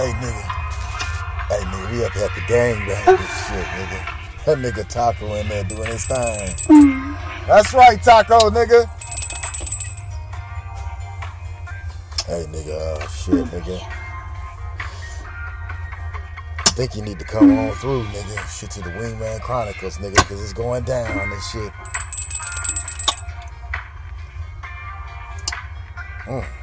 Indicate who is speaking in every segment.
Speaker 1: Hey, nigga. Hey, nigga, we up at the gang bang this shit, nigga. That nigga Taco in there doing his thing. That's right, Taco, nigga. Hey, nigga, uh, shit, nigga. I think you need to come on through, nigga. Shit to the Wingman Chronicles, nigga, because it's going down on this shit. Mm.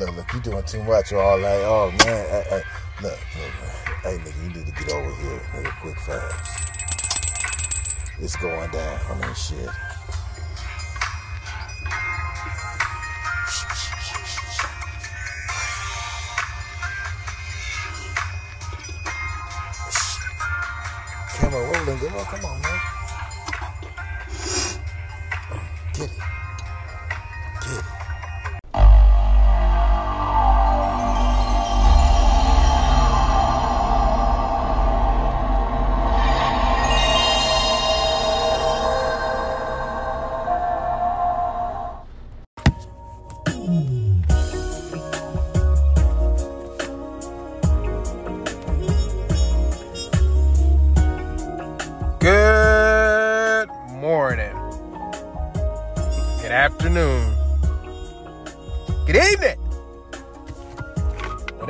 Speaker 1: Look, look, you doing too much or all like, oh man, hey, hey, look, look, hey, nigga, you need to get over here, nigga, quick fast. It's going down, I mean, shit.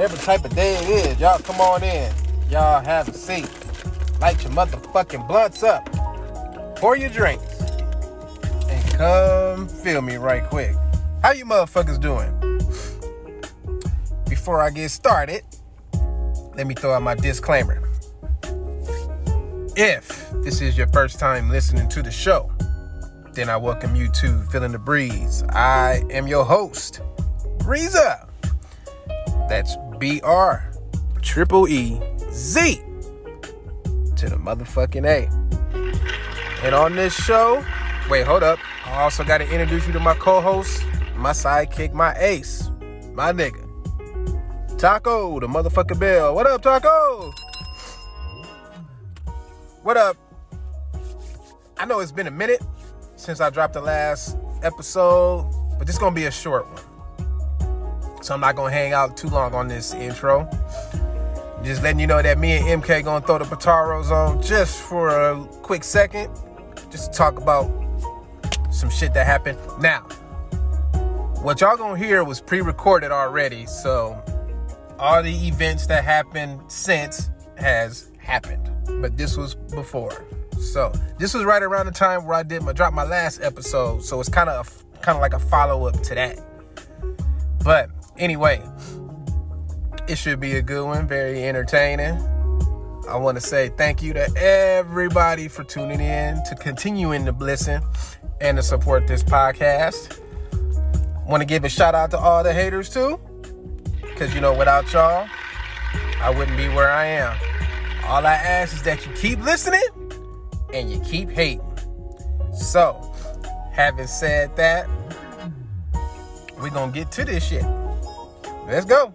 Speaker 2: Whatever type of day it is, y'all come on in. Y'all have a seat. Light your motherfucking blunts up. Pour your drinks. And come feel me right quick. How you motherfuckers doing? Before I get started, let me throw out my disclaimer. If this is your first time listening to the show, then I welcome you to Feeling the Breeze. I am your host, Breeza. That's B R triple E Z to the motherfucking A. And on this show, wait, hold up. I also got to introduce you to my co host, my sidekick, my ace, my nigga, Taco, the motherfucking bell. What up, Taco? What up? I know it's been a minute since I dropped the last episode, but this gonna be a short one. So I'm not gonna hang out too long on this intro. Just letting you know that me and MK gonna throw the Pataros on just for a quick second, just to talk about some shit that happened. Now, what y'all gonna hear was pre-recorded already, so all the events that happened since has happened but this was before. So this was right around the time where I did my drop my last episode. So it's kind of kind of like a follow up to that. But anyway, it should be a good one, very entertaining. I want to say thank you to everybody for tuning in, to continuing to listen, and to support this podcast. Want to give a shout out to all the haters too, because you know without y'all, I wouldn't be where I am. All I ask is that you keep listening and you keep hating. So, having said that, we're going to get to this shit. Let's go.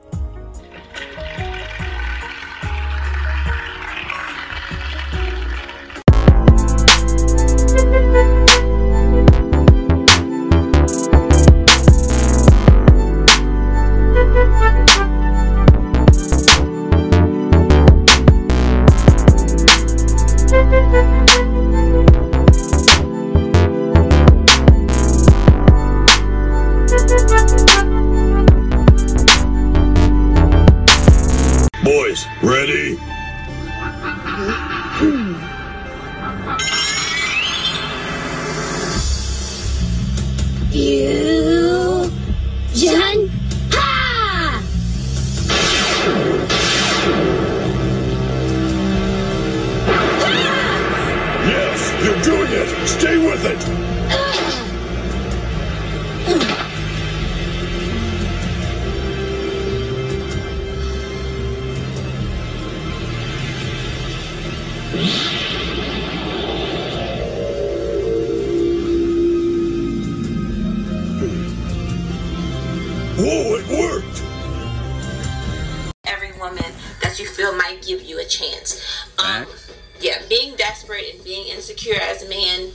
Speaker 3: Whoa, it worked.
Speaker 4: every woman that you feel might give you a chance. Um, yeah, being desperate and being insecure as a man,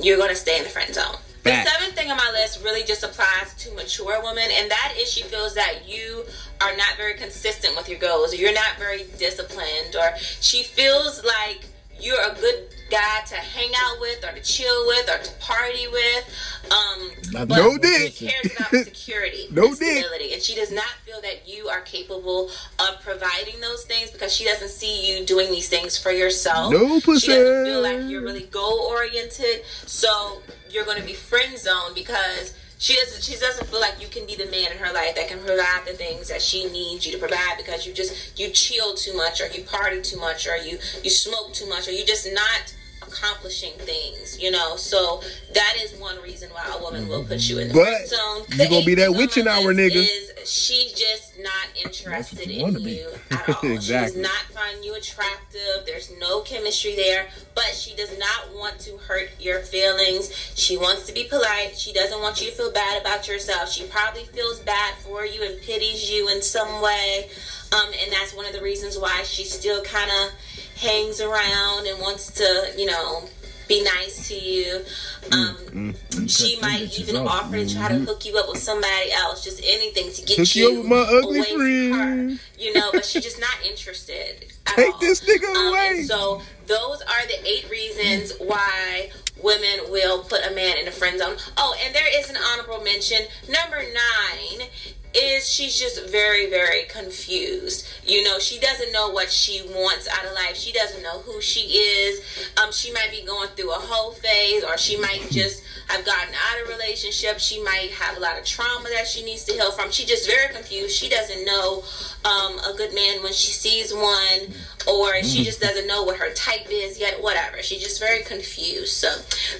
Speaker 4: you're gonna stay in the friend zone. The seventh thing on my list really just applies to mature women, and that is she feels that you are not very consistent with your goals, or you're not very disciplined, or she feels like you're a good guy to hang out with, or to chill with, or to party with. Um, but
Speaker 5: No dick.
Speaker 4: She cares about security,
Speaker 5: No
Speaker 4: and
Speaker 5: dick.
Speaker 4: stability, and she does not feel that you are capable of providing those things because she doesn't see you doing these things for yourself.
Speaker 5: No
Speaker 4: She doesn't feel
Speaker 5: pussy.
Speaker 4: like you're really goal oriented, so you're going to be friend zoned because she doesn't. She doesn't feel like you can be the man in her life that can provide the things that she needs you to provide because you just you chill too much or you party too much or you you smoke too much or you just not accomplishing things. You know, so that is one reason why a woman will put you in the
Speaker 5: But
Speaker 4: friend zone.
Speaker 5: you
Speaker 4: The
Speaker 5: gonna be that witching
Speaker 4: my
Speaker 5: hour nigga.
Speaker 4: Is she's just not interested
Speaker 6: you
Speaker 4: in you at all. She does
Speaker 5: Exactly.
Speaker 4: not find you attractive. There's no chemistry there, but she does not want to hurt your feelings. She wants to be polite. She doesn't want you to feel bad about yourself. She probably feels bad for you and pities you in some way. Um, and that's one of the reasons why she's still kind of hangs around and wants to, you know, be nice to you. Mm, um,
Speaker 6: mm,
Speaker 4: mm.
Speaker 6: she might
Speaker 4: even
Speaker 6: off.
Speaker 4: offer to try to mm-hmm. hook you up with somebody else, just anything to get
Speaker 5: Hook you
Speaker 4: you,
Speaker 5: up with my ugly
Speaker 4: away from her.
Speaker 5: friend.
Speaker 4: You know, but she's just not interested. At
Speaker 5: Take
Speaker 4: all.
Speaker 5: this nigga
Speaker 4: Um,
Speaker 5: away.
Speaker 4: and so those are the eight reasons why women will put a man in a friend zone. Oh, and there is an honorable mention. Number nine is she's just very, very confused. You know, she doesn't know what she wants out of life. She doesn't know who she is. Um, she might be going through a whole phase, or she might just have gotten out of relationship. She might have a lot of trauma that she needs to heal from. She's just very confused. She doesn't know um, a good man when she sees one, or she just doesn't know what her type is yet. Whatever. She's just very confused. So,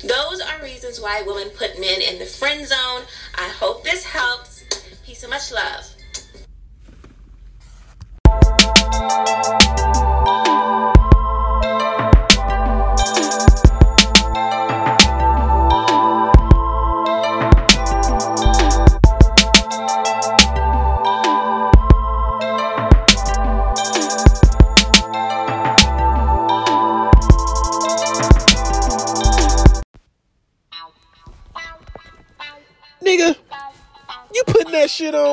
Speaker 4: those are reasons why women put men in the friend zone. I hope this helps. Peace and much love.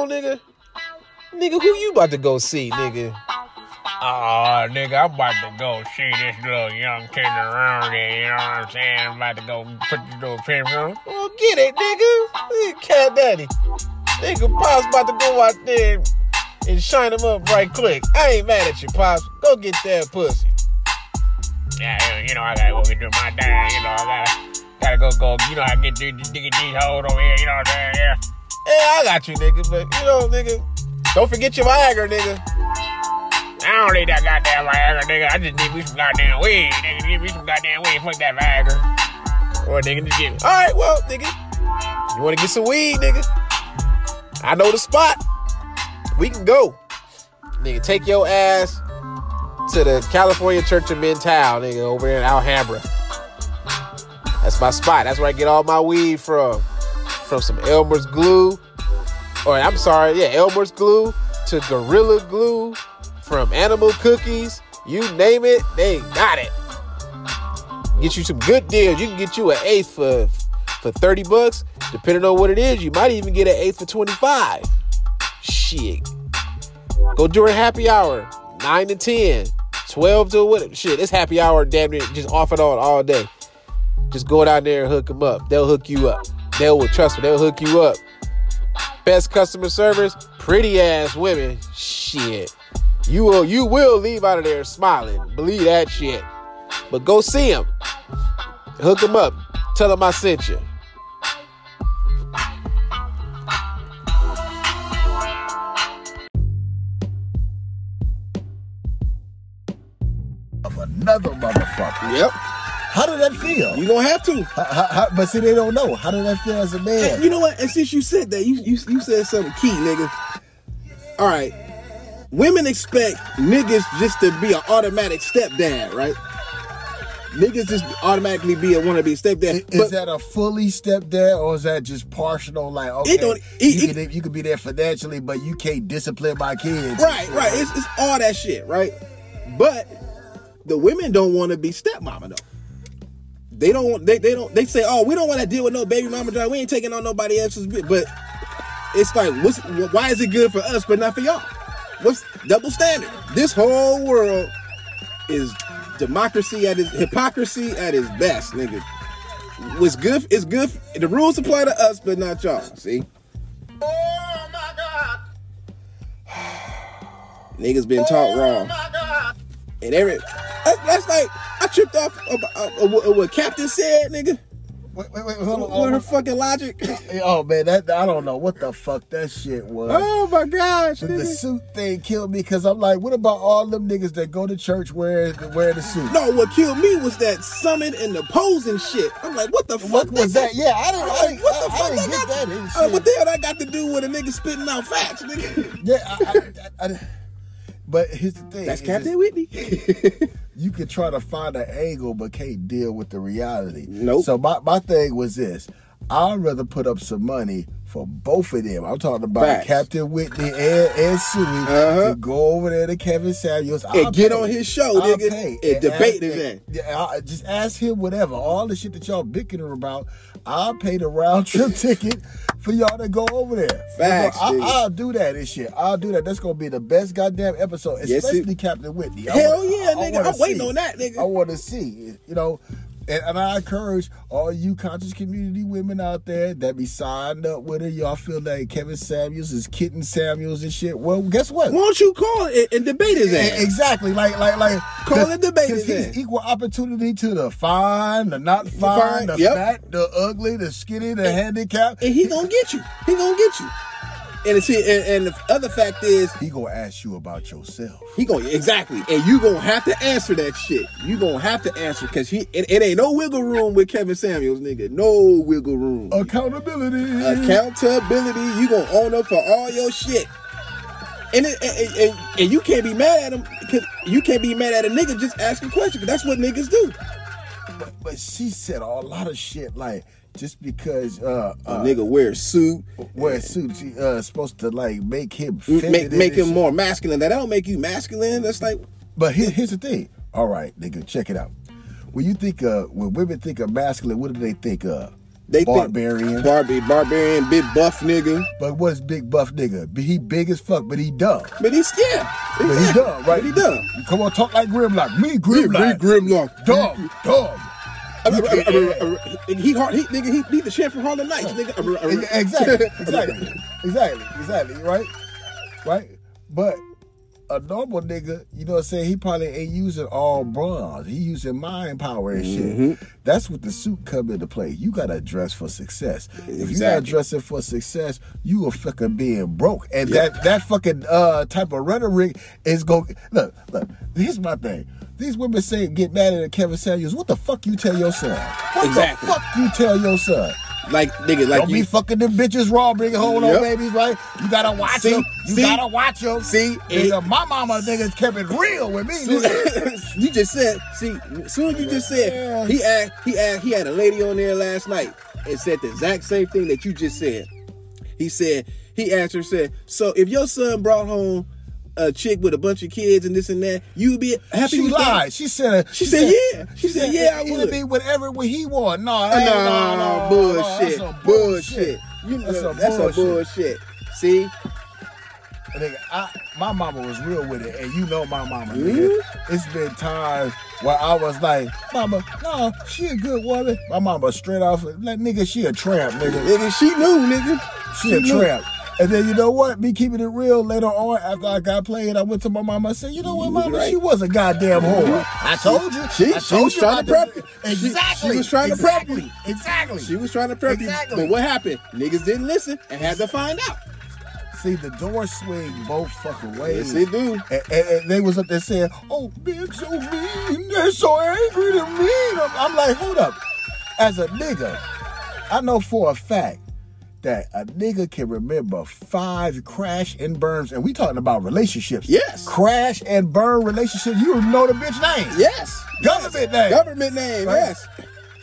Speaker 2: On, nigga? Nigga, who you about to go see, nigga?
Speaker 7: Oh, nigga, I'm about to go see this little young kid around here, you know what I'm saying? I'm about to go put this little picture on.
Speaker 2: Well, get it, nigga. Cat Daddy. Nigga, Pops about to go out there and shine him up right quick. I ain't mad at you, Pops. Go get that pussy.
Speaker 7: Yeah, you know, I gotta go get do my thing, you know, I gotta, gotta go, go, you know, I get these, these, these hoes over here, you know what I'm saying? Yeah.
Speaker 2: Yeah, I got you, nigga, but you know, nigga, don't forget your Viagra, nigga.
Speaker 7: I don't need that goddamn Viagra, nigga. I just need me some goddamn weed, nigga. Give me some goddamn weed. Fuck that Viagra. Or nigga, just give me.
Speaker 2: All right, well, nigga, you want to get some weed, nigga? I know the spot. We can go, nigga. Take your ass to the California Church of Mental, nigga, over there in Alhambra. That's my spot. That's where I get all my weed from. From some Elmer's glue, or I'm sorry, yeah, Elmer's glue to Gorilla glue, from Animal Cookies, you name it, they got it. Get you some good deals. You can get you an eighth for for 30 bucks. Depending on what it is, you might even get an eighth for 25. Shit. Go during happy hour, 9 to 10, 12 to what shit. It's happy hour damn near just off and on all day. Just go down there and hook them up. They'll hook you up. They will trust me, they'll hook you up. Best customer service, pretty ass women. Shit. You will you will leave out of there smiling. Believe that shit. But go see them. Hook them up. Tell them I sent you.
Speaker 6: Of another motherfucker.
Speaker 2: Yep.
Speaker 6: How did that feel?
Speaker 2: You gonna have to.
Speaker 6: How- how- how- but see, they don't know. How did that feel as a man?
Speaker 5: You know what? And since you said that, you you, you said something key, nigga. All right. Women expect niggas just to be an automatic stepdad, right? Niggas just automatically be a wannabe stepdad.
Speaker 6: Is that a fully stepdad or is that just partial? Like, okay,
Speaker 5: don't- it-
Speaker 6: you,
Speaker 5: it-
Speaker 6: can, you can be there financially, but you can't discipline my kids.
Speaker 5: right, right. It's, it's all that shit, right? But the women don't want to be stepmama though.
Speaker 2: They don't they, they don't they say oh we don't want to deal with no baby mama drama. We ain't taking on nobody else's bit but it's like what's why is it good for us but not for y'all? What's double standard? This whole world is democracy at its hypocrisy at its best nigga. What's good is good the rules apply to us but not y'all see?
Speaker 1: Oh my God.
Speaker 2: niggas been taught wrong. And every that's, that's like tripped off of, of- of what- what Captain said nigga
Speaker 1: Wait, wait, wait, hold on.
Speaker 2: what her
Speaker 1: Oh,
Speaker 2: fucking logic
Speaker 1: oh man, that I don't know what the fuck that shit was.
Speaker 2: oh my gosh
Speaker 1: The, the suit thing killed me because I'm like, what about all them niggas that go to church wearing wearing the suit?
Speaker 2: No, what killed me was that summit and the posing shit. I'm like, what the fuck?
Speaker 1: What was that? Yeah, I didn't. I
Speaker 2: like, what
Speaker 1: I,
Speaker 2: the
Speaker 1: I
Speaker 2: fuck?
Speaker 1: didn't
Speaker 2: that
Speaker 1: get
Speaker 2: got-
Speaker 1: that.
Speaker 2: Uh, what the hell that got to do with a nigga spitting out facts, nigga?
Speaker 1: Yeah, I, I, I, I- but here's the thing.
Speaker 2: That's Captain Whitney.
Speaker 1: You can try to find an angle, but can't deal with the reality.
Speaker 2: Nope.
Speaker 1: So my, my thing was this: I'd rather put up some money for both of them. I'm talking about
Speaker 2: Facts.
Speaker 1: Captain Whitney and, and Sue
Speaker 2: Uh-huh.
Speaker 1: to go over there to Kevin Samuels
Speaker 2: And get on his show,
Speaker 1: I'll
Speaker 2: nigga,
Speaker 1: pay.
Speaker 2: and debate
Speaker 1: ask-
Speaker 2: his ass.
Speaker 1: Just ask him whatever. All the shit that y'all bickering about, I'll pay the round trip ticket for y'all to go over there.
Speaker 2: Facts,
Speaker 1: I,
Speaker 2: nigga.
Speaker 1: I'll do that this year. I'll do that. That's gonna be the best goddamn episode,
Speaker 2: Yes,
Speaker 1: especially Captain Whitney. I
Speaker 2: Hell
Speaker 1: wanna-
Speaker 2: yeah,
Speaker 1: I
Speaker 2: nigga. I'm waiting on that, nigga.
Speaker 1: I want to see, you know. And, and I encourage all you conscious community women out there that be signed up with her. Y'all feel like Kevin Samuels is Kitten Samuels and shit. Well, guess what?
Speaker 2: Why don't you call it and debate his ass?
Speaker 1: Exactly, like like like
Speaker 2: Call and debate his
Speaker 1: he's
Speaker 2: ass.
Speaker 1: equal opportunity to the fine, the not fine,
Speaker 2: fine,
Speaker 1: the
Speaker 2: yep.
Speaker 1: fat, the ugly, the skinny, the handicapped.
Speaker 2: And he gonna get you. He gonna get you. And see, and, and the other fact is,
Speaker 1: He gonna ask you about yourself.
Speaker 2: he gonna exactly, and you gonna have to answer that shit. You gonna have to answer because he, it, it ain't no wiggle room with Kevin Samuels, nigga. No wiggle room.
Speaker 1: Accountability.
Speaker 2: accountability. You gonna own up for all your shit. And, it, and, and, and you can't be mad at him because you can't be mad at a nigga just asking questions. 'cause that's what niggas do.
Speaker 1: but, but she said a lot of shit like just because uh,
Speaker 2: A
Speaker 1: uh
Speaker 2: nigga wear a suit,
Speaker 1: wear a suit, she uh supposed to like make him
Speaker 2: make make him
Speaker 1: shit.
Speaker 2: more masculine. That don't make you masculine. That's like
Speaker 1: But here, here's the thing. All right, nigga, check it out. When you think of when women think of masculine, what do they think of?
Speaker 2: they
Speaker 1: Barbarian.
Speaker 2: think Barbie, barbarian, big buff nigga.
Speaker 1: But what's big buff nigga? He big as fuck, but he dumb.
Speaker 2: But he's yeah,
Speaker 1: But he dumb, right?
Speaker 2: But he dumb.
Speaker 1: Come on, talk like Grimlock. Me, Grimlock.
Speaker 2: me Grimlock.
Speaker 1: Dumb, dumb.
Speaker 2: He hard. He nigga. He beat the shit from Harlem Nights, nigga. Uh, uh,
Speaker 1: Exactly, exactly, exactly, exactly, right? Right? But a normal nigga, you know what I'm saying, he probably ain't using all bronze. He using mind power and shit.
Speaker 2: Mm-hmm.
Speaker 1: That's what the suit come into play. You gotta dress for success. If you're not
Speaker 2: Exactly.
Speaker 1: dressing for success, you a fucking being broke. And that that fucking uh type of rhetoric is going look, look, here's my thing. These women say get mad at Kevin Samuels. What the fuck you tell your son? What
Speaker 2: Exactly.
Speaker 1: the fuck you tell your son?
Speaker 2: like nigga, like
Speaker 1: Don't
Speaker 2: you.
Speaker 1: be fucking them bitches raw, bringing home no
Speaker 2: Yep.
Speaker 1: babies, right? You gotta watch
Speaker 2: See?
Speaker 1: them. You
Speaker 2: See?
Speaker 1: gotta watch them.
Speaker 2: See?
Speaker 1: nigga, my mama niggas kept it real with me. nigga.
Speaker 2: you just said, see, soon as you just said he asked, he asked, he had a lady on there last night and said the exact same thing that you just said. He said he asked her, said, so if your son brought home a chick with a bunch of kids and this and that, you would be happy
Speaker 1: She lied. She said.
Speaker 2: She said, yeah. She said, yeah, I would.
Speaker 1: be whatever what he want. No,
Speaker 2: that?
Speaker 1: no,
Speaker 2: No,
Speaker 1: no, no,
Speaker 2: bullshit,
Speaker 1: That's some
Speaker 2: bullshit. You know,
Speaker 1: That's
Speaker 2: a
Speaker 1: bullshit.
Speaker 2: bullshit. See,
Speaker 1: Nigga, I, my mama was real with it, and you know my mama. Nigga.
Speaker 2: Mm-hmm.
Speaker 1: It's been times where I was like, "Mama, no, she a good woman." My mama straight off, like, "Nigga, she a tramp, nigga."
Speaker 2: nigga, she knew, nigga.
Speaker 1: She a
Speaker 2: knew.
Speaker 1: tramp. And then you know what? Me keeping it real later on after I got played, I went to my mama and said, you know what,
Speaker 2: You
Speaker 1: mama,
Speaker 2: right.
Speaker 1: she was a goddamn whore. I told you.
Speaker 2: She-
Speaker 1: I
Speaker 2: she was
Speaker 1: you
Speaker 2: trying to prep you.
Speaker 1: Exactly.
Speaker 2: she was trying to prep
Speaker 1: exactly. Exactly.
Speaker 2: She was trying to prep
Speaker 1: Exactly.
Speaker 2: you. But what happened? Niggas didn't listen and had to find out.
Speaker 1: See, the door swing both fucking ways.
Speaker 2: Yes, it do.
Speaker 1: And, and- and they was up there saying, "Oh, being so mean, they're so angry to me." I'm, I'm like, hold up. As a nigga, I know for a fact that a nigga can remember five crash and burns, and we talking about relationships.
Speaker 2: Yes.
Speaker 1: crash and burn relationships. You know the bitch name.
Speaker 2: Yes.
Speaker 1: Government name.
Speaker 2: Government name,
Speaker 1: Right?
Speaker 2: yes.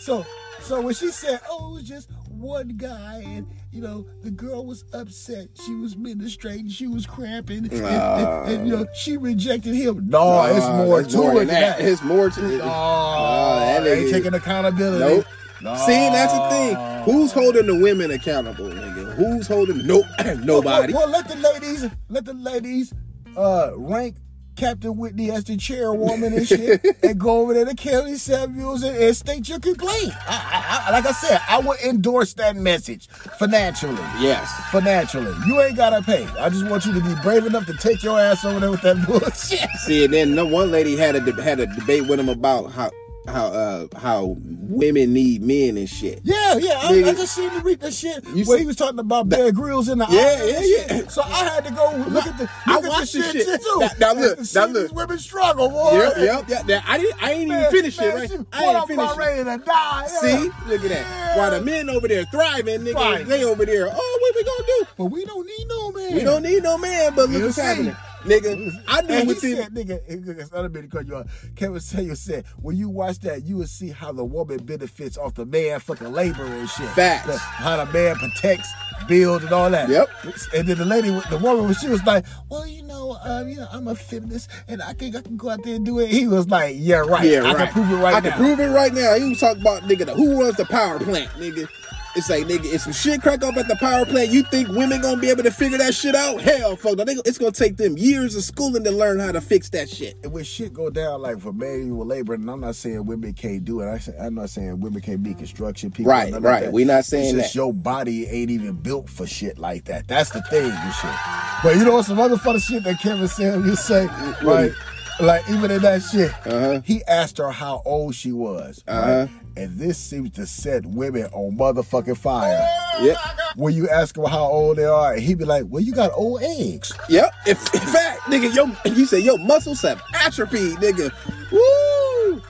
Speaker 1: So, so when she said, "Oh, it was just one guy, and you know the girl was upset. She was menstruating, she was cramping, and, and- and, you know she rejected him. No, it's more to
Speaker 2: more
Speaker 1: it
Speaker 2: than
Speaker 1: than that.
Speaker 2: It's more to it.
Speaker 1: Oh,
Speaker 2: that
Speaker 1: ain't taking accountability.
Speaker 2: Nope.
Speaker 1: No.
Speaker 2: See, that's the thing. Who's holding the women accountable, nigga? Who's holding? Nope, nobody.
Speaker 1: Well, well, let the ladies, let the ladies, uh, rank Captain Whitney as the chairwoman and shit, and go over there to Kelly Samuels and, and state your complaint. I, I, I, like I said, I would endorse that message financially.
Speaker 2: Yes.
Speaker 1: Financially, you ain't gotta pay. I just want you to be brave enough to take your ass over there with that bullshit.
Speaker 2: See, and then no one lady had a had a debate with him about how how uh how women need men and shit.
Speaker 1: Yeah, yeah. I, I just seen the read the shit
Speaker 2: You
Speaker 1: where
Speaker 2: see-
Speaker 1: he was talking about Bear Grylls in the
Speaker 2: Yeah, yeah, yeah.
Speaker 1: So I had to go look at the look
Speaker 2: I
Speaker 1: at
Speaker 2: watched the
Speaker 1: shit,
Speaker 2: shit.
Speaker 1: too.
Speaker 2: Now- now look,
Speaker 1: to
Speaker 2: now
Speaker 1: these
Speaker 2: look.
Speaker 1: women struggle, boy.
Speaker 2: Yep, yep, yep. Now, I didn't I ain't even
Speaker 1: Man,
Speaker 2: finish
Speaker 1: man,
Speaker 2: it, right? I ain't it.
Speaker 1: ready to die. yeah.
Speaker 2: See, look at that. While the men over there thriving, nigga, they over there. Oh, what we gonna do?
Speaker 1: But we don't need no man.
Speaker 2: We don't need no man, but look what's
Speaker 1: see?
Speaker 2: happening, nigga. I knew
Speaker 1: and he said, nigga, it's not a bit because you are. Kevin Samuel said, when you watch that, you will see how the woman benefits off the man fucking labor and shit.
Speaker 2: Facts.
Speaker 1: The- how the man protects, builds, and all that.
Speaker 2: Yep.
Speaker 1: And then the lady, the woman, she was like, well, you know, um, you know, I'm a feminist, and I can, I can go out there and do it. He was like, yeah, right.
Speaker 2: Yeah,
Speaker 1: I
Speaker 2: right.
Speaker 1: can prove it right
Speaker 2: I
Speaker 1: now.
Speaker 2: can prove it right now. He was talking about nigga the, who runs the power plant, nigga. It's like nigga, if some shit crack up at the power plant, you think women gonna be able to figure that shit out? Hell, fuck, no, it's gonna take them years of schooling to learn how to fix that shit.
Speaker 1: And when shit go down like for manual labor, and I'm not saying women can't do it. I say, I'm not saying women can't be construction people.
Speaker 2: Right,
Speaker 1: like
Speaker 2: right.
Speaker 1: that.
Speaker 2: We not saying
Speaker 1: it's just
Speaker 2: that.
Speaker 1: your body ain't even built for shit like that. That's the thing, and shit. But you know some other funny shit that Kevin Samuels say, right? Like even in that shit,
Speaker 2: Uh-huh.
Speaker 1: he asked her how old she was,
Speaker 2: Uh-huh.
Speaker 1: right? And this seems to set women on motherfucking fire.
Speaker 2: Yep.
Speaker 1: When you ask them how old they are, and he be like, "Well, you got old eggs."
Speaker 2: Yep. If, in fact, nigga, yo, you say yo muscles have atrophy, nigga. Woo!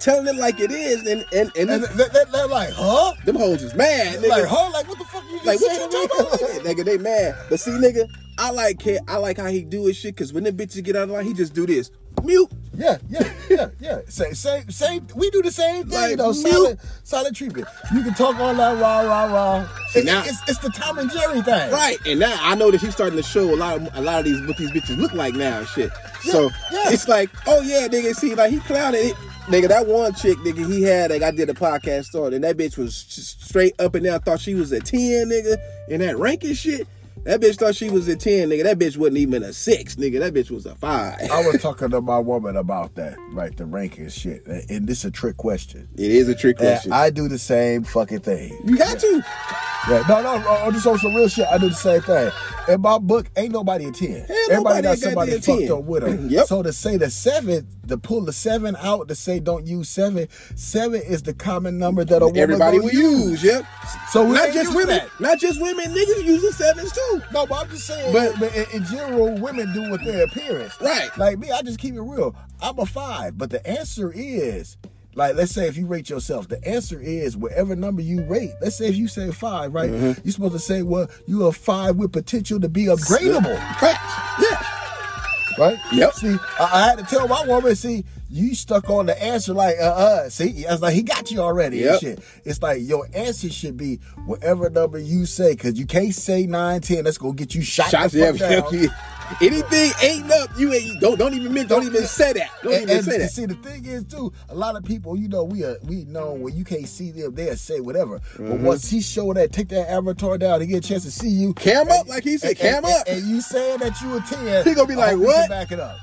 Speaker 2: Telling it like it is, and and and,
Speaker 1: And they, they, they're like, "Huh?"
Speaker 2: them hoes is mad, nigga.
Speaker 1: Like, huh? Like, what the fuck you just
Speaker 2: Like what you talking about? nigga, they mad. But see, nigga, I like Ke- I like how he do his shit because when the bitches get out of line, he just do this. Mute.
Speaker 1: Yeah, yeah, yeah, yeah. Same, same, same. We do the same thing,
Speaker 2: Like,
Speaker 1: though.
Speaker 2: mute.
Speaker 1: Solid, solid treatment. You can talk all that rah, rah, rah. It-
Speaker 2: now-
Speaker 1: it's, it's the Tom and Jerry thing.
Speaker 2: Right. And now I know that he's starting to show a lot of a lot of these what these bitches look like now and shit. So
Speaker 1: yeah.
Speaker 2: it's like, oh yeah, nigga, see, like he clouded it. Nigga, that one chick, nigga, he had, like, I did a podcast story, and that bitch was straight up and down, thought she was a 10, nigga, in that ranking shit. That bitch thought she was a 10, nigga. That bitch wasn't even a 6, nigga. That bitch was a 5.
Speaker 1: I was talking to my woman about that, right? The ranking shit, and this is a trick question.
Speaker 2: It is a trick
Speaker 1: And
Speaker 2: question.
Speaker 1: I do the same fucking thing.
Speaker 2: you got to.
Speaker 1: Yeah, no, no, on just on some real shit, I do the same thing. In my book, ain't nobody a 10. Everybody
Speaker 2: nobody
Speaker 1: got somebody fucked
Speaker 2: 10.
Speaker 1: up with them.
Speaker 2: Yep.
Speaker 1: So to say the seven, to pull the seven out, to say don't use seven, seven is the common number that a woman
Speaker 2: Everybody will use, yep.
Speaker 1: So we
Speaker 2: not just women,
Speaker 1: that.
Speaker 2: not just women, niggas using sevens too.
Speaker 1: No, but I'm just saying,
Speaker 2: But-
Speaker 1: but, in, in general, women do with their appearance.
Speaker 2: Right.
Speaker 1: Like me, I just keep it real. I'm a five, but the answer is, like, let's say if you rate yourself, the answer is whatever number you rate. Let's say if you say five, right?
Speaker 2: Mm-hmm.
Speaker 1: You're supposed to say, well, you're a five with potential to be upgradable,
Speaker 2: Facts. Yeah.
Speaker 1: Right?
Speaker 2: Yep.
Speaker 1: See, I, I had to tell my woman, see, you stuck on the answer like, uh, uh. See, I was like, he got you already
Speaker 2: Yep.
Speaker 1: and shit. It's like your answer should be whatever number you say, because you can't say nine, ten. That's gonna get you shot.
Speaker 2: Shots, yeah,
Speaker 1: fuck down.
Speaker 2: yeah. Anything ain't up, you ain't don't don't even men- don't even say that. Don't
Speaker 1: and,
Speaker 2: even
Speaker 1: and-
Speaker 2: say that.
Speaker 1: see, the thing is too, a lot of people, you know, we are we know when you can't see them, they'll say whatever. But
Speaker 2: Mm-hmm.
Speaker 1: once he show that, take that avatar down and get a chance to see you,
Speaker 2: Cam
Speaker 1: and-
Speaker 2: up, like he said, cam up.
Speaker 1: and you saying that you a ten,
Speaker 2: He gonna be like,
Speaker 1: hope you can
Speaker 2: "What?"
Speaker 1: Back it up.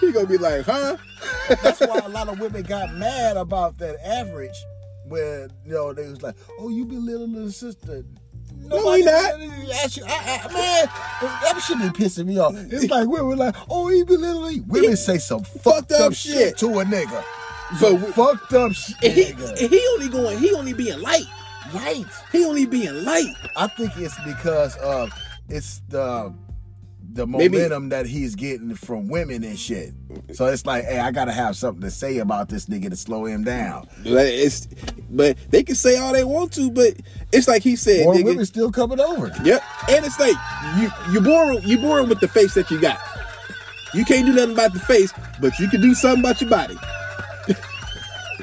Speaker 2: He gonna be like, huh?
Speaker 1: That's why a lot of women got mad about that average, where you know they was like, "Oh, you belittling the sister."
Speaker 2: No, he not.
Speaker 1: Ask you, I, I, man, that should be pissing me off. It's like women were like, "Oh, he belittling." Women say some fucked,
Speaker 2: up
Speaker 1: up,
Speaker 2: shit.
Speaker 1: shit to a nigga.
Speaker 2: But we-
Speaker 1: fucked up shit.
Speaker 2: He,
Speaker 1: nigga.
Speaker 2: he only going, he only being light.
Speaker 1: Light.
Speaker 2: He only being light.
Speaker 1: I think it's because of it's the the
Speaker 2: Maybe-
Speaker 1: momentum that he's getting from women and shit. So it's like, hey, I gotta have something to say about this nigga to slow him down.
Speaker 2: But it's, but they can say all they want to, but it's like he said,
Speaker 1: More
Speaker 2: nigga.
Speaker 1: women still coming over.
Speaker 2: Yep. And it's like you you born you born with the face that you got. You can't do nothing about the face, but you can do something about your body.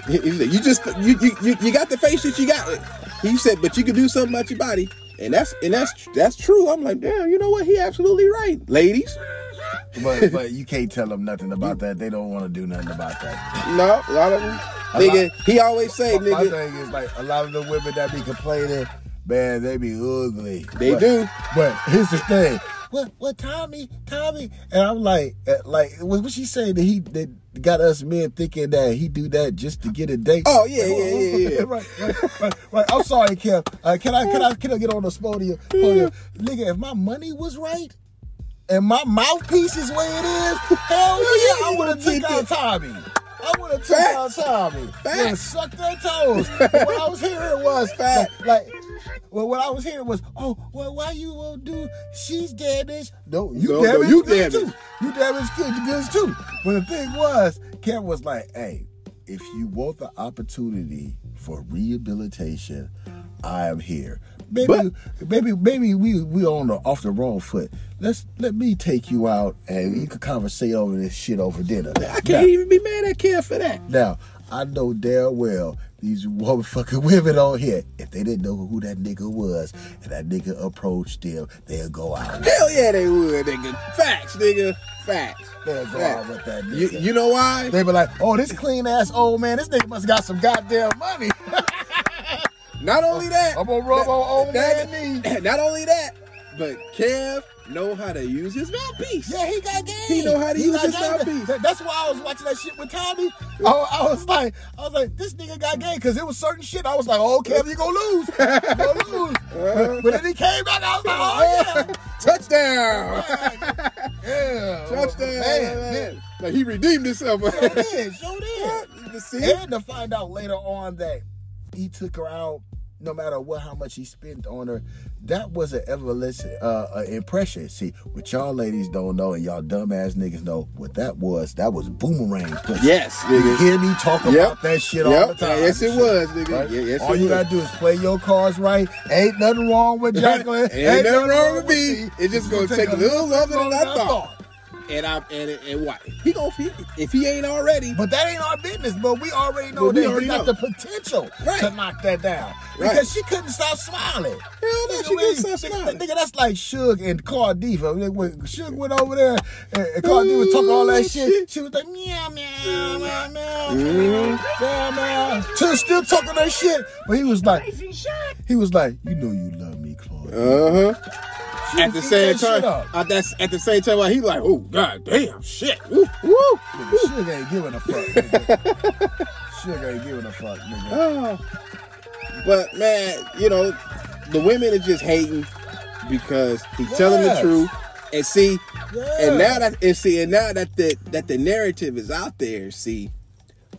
Speaker 2: You just you, you you you got the face that you got. he said, but you can do something about your body, and that's and that's that's true. I'm like, damn, you know what? He absolutely right, ladies.
Speaker 1: But but you can't tell them nothing about that. They don't want to do nothing about that.
Speaker 2: No, a lot of them, nigga. He always say,
Speaker 1: My, my thing is like a lot of the women that be complaining, man, they be ugly.
Speaker 2: they
Speaker 1: But-
Speaker 2: do.
Speaker 1: But here's the thing. What what Tommy Tommy and I'm like uh, like what what she saying that he that got us men thinking that he do that just to get a date.
Speaker 2: Oh, yeah, yeah, yeah, yeah.
Speaker 1: right, right, right, right. I'm sorry, Kev. Uh, can I can I can I get on the podium? podium? Nigga, if my money was right and my mouthpiece is where it is, hell yeah, I would have took out Tommy. I would have took out Tommy. Yeah,
Speaker 2: Facts.
Speaker 1: suck their toes. What I was hearing was like, like well, what I was hearing was, oh, well, why you won't do? She's damaged. No, you
Speaker 2: No, no,
Speaker 1: damaged.
Speaker 2: you
Speaker 1: good
Speaker 2: damaged.
Speaker 1: too. You damaged good goods too. But the thing was, Kevin was like, hey, if you want the opportunity for rehabilitation, I am here. Maybe,
Speaker 2: But-
Speaker 1: maybe, maybe we we on the off the wrong foot. Let's let me take you out and you can conversate over this shit over dinner.
Speaker 2: I can't even be mad at Kev for that.
Speaker 1: Now, I know damn well these motherfucking women on here, if they didn't know who that nigga was and that nigga approached them, they'll go out.
Speaker 2: Hell yeah, they would, nigga. Facts, nigga. Facts.
Speaker 1: They'll go
Speaker 2: Facts.
Speaker 1: out with that
Speaker 2: You,
Speaker 1: nigga.
Speaker 2: you know why?
Speaker 1: they be like, oh, this clean ass old man, this nigga must got some goddamn money.
Speaker 2: Not only that,
Speaker 1: I'm gonna rub on old
Speaker 2: that-
Speaker 1: man knee.
Speaker 2: Not only that, but Kev know how to use his mouthpiece.
Speaker 1: Yeah, he got game.
Speaker 2: He know how to use his
Speaker 1: game.
Speaker 2: mouthpiece.
Speaker 1: That- That's why I was watching that shit with Tommy. I, I was like, I was like, this nigga got game because it was certain shit. I was like, oh, Kev, you gonna lose. You gonna lose. But, but then he came back. I was like, oh yeah.
Speaker 2: Touchdown!
Speaker 1: Yeah.
Speaker 2: Touchdown!
Speaker 1: Man, man.
Speaker 2: Like he redeemed himself.
Speaker 1: Sure did. Sure did.
Speaker 2: You see?
Speaker 1: And to find out later on that he took her out, no matter what, how much he spent on her, that was an everlasting uh, uh, impression. See, what y'all ladies don't know and y'all dumbass niggas know, what that was, that was boomerang pussy.
Speaker 2: Yes,
Speaker 1: You hear me talk about that shit all the time.
Speaker 2: Yes, it
Speaker 1: Shit.
Speaker 2: was, nigga.
Speaker 1: Right?
Speaker 2: Yeah, yes,
Speaker 1: all you
Speaker 2: was.
Speaker 1: gotta do is play your cards right. Ain't nothing wrong with Jacqueline.
Speaker 2: Ain't nothing wrong with me. It's just gonna take a little longer than I thought. And I and and what he gonna he, if he ain't already.
Speaker 1: But that ain't our business. But we already know
Speaker 2: But we
Speaker 1: that
Speaker 2: already
Speaker 1: he got
Speaker 2: know.
Speaker 1: the potential
Speaker 2: Right.
Speaker 1: to knock that down.
Speaker 2: Right.
Speaker 1: Because she couldn't stop smiling.
Speaker 2: Hell no, she couldn't stop smiling.
Speaker 1: Nigga, that's like Suge and Cardi. When when Suge went over there and, and Cardi was talking all that shit,
Speaker 2: shit.
Speaker 1: she was like, meow, meow, meow, meow,
Speaker 2: Mhm.
Speaker 1: meow, meow. Till still talking that shit. But he was like, he was like, you know you love me, Claude.
Speaker 2: Uh huh. At the same time,
Speaker 1: up.
Speaker 2: at at the same time, like, he like, oh god damn, shit, woo, woo.
Speaker 1: Nigga, Suge ain't giving a fuck. Nigga. Suge ain't giving a fuck, nigga.
Speaker 2: Oh. But man, you know, the women are just hating because he's telling the truth. And see,
Speaker 1: Yeah.
Speaker 2: and now that and see, and now that the that the narrative is out there, see,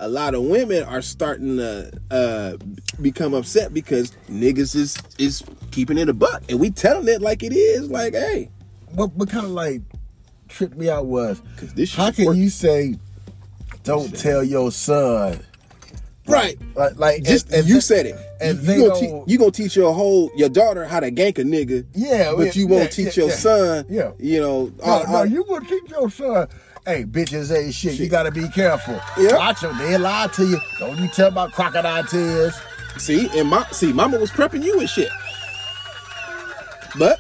Speaker 2: a lot of women are starting to uh become upset because niggas is is keeping it a buck, and we telling it like it is, like, hey,
Speaker 1: what what kind of like tripped me out was
Speaker 2: because this
Speaker 1: how can
Speaker 2: work.
Speaker 1: you say don't tell your son
Speaker 2: right?
Speaker 1: like like
Speaker 2: Just
Speaker 1: and- and
Speaker 2: you
Speaker 1: th-
Speaker 2: said it.
Speaker 1: and
Speaker 2: you, you gonna te- you gonna teach your whole your daughter how to gank a nigga,
Speaker 1: yeah
Speaker 2: but
Speaker 1: yeah,
Speaker 2: you won't
Speaker 1: yeah,
Speaker 2: teach
Speaker 1: yeah,
Speaker 2: your son.
Speaker 1: yeah
Speaker 2: You know,
Speaker 1: no,
Speaker 2: uh,
Speaker 1: no,
Speaker 2: uh,
Speaker 1: you gonna teach your son hey bitches ain't shit, you gotta be careful
Speaker 2: Yeah.
Speaker 1: watch them they lie to you don't you tell about crocodile tears
Speaker 2: See, and my see, mama was prepping you and shit. But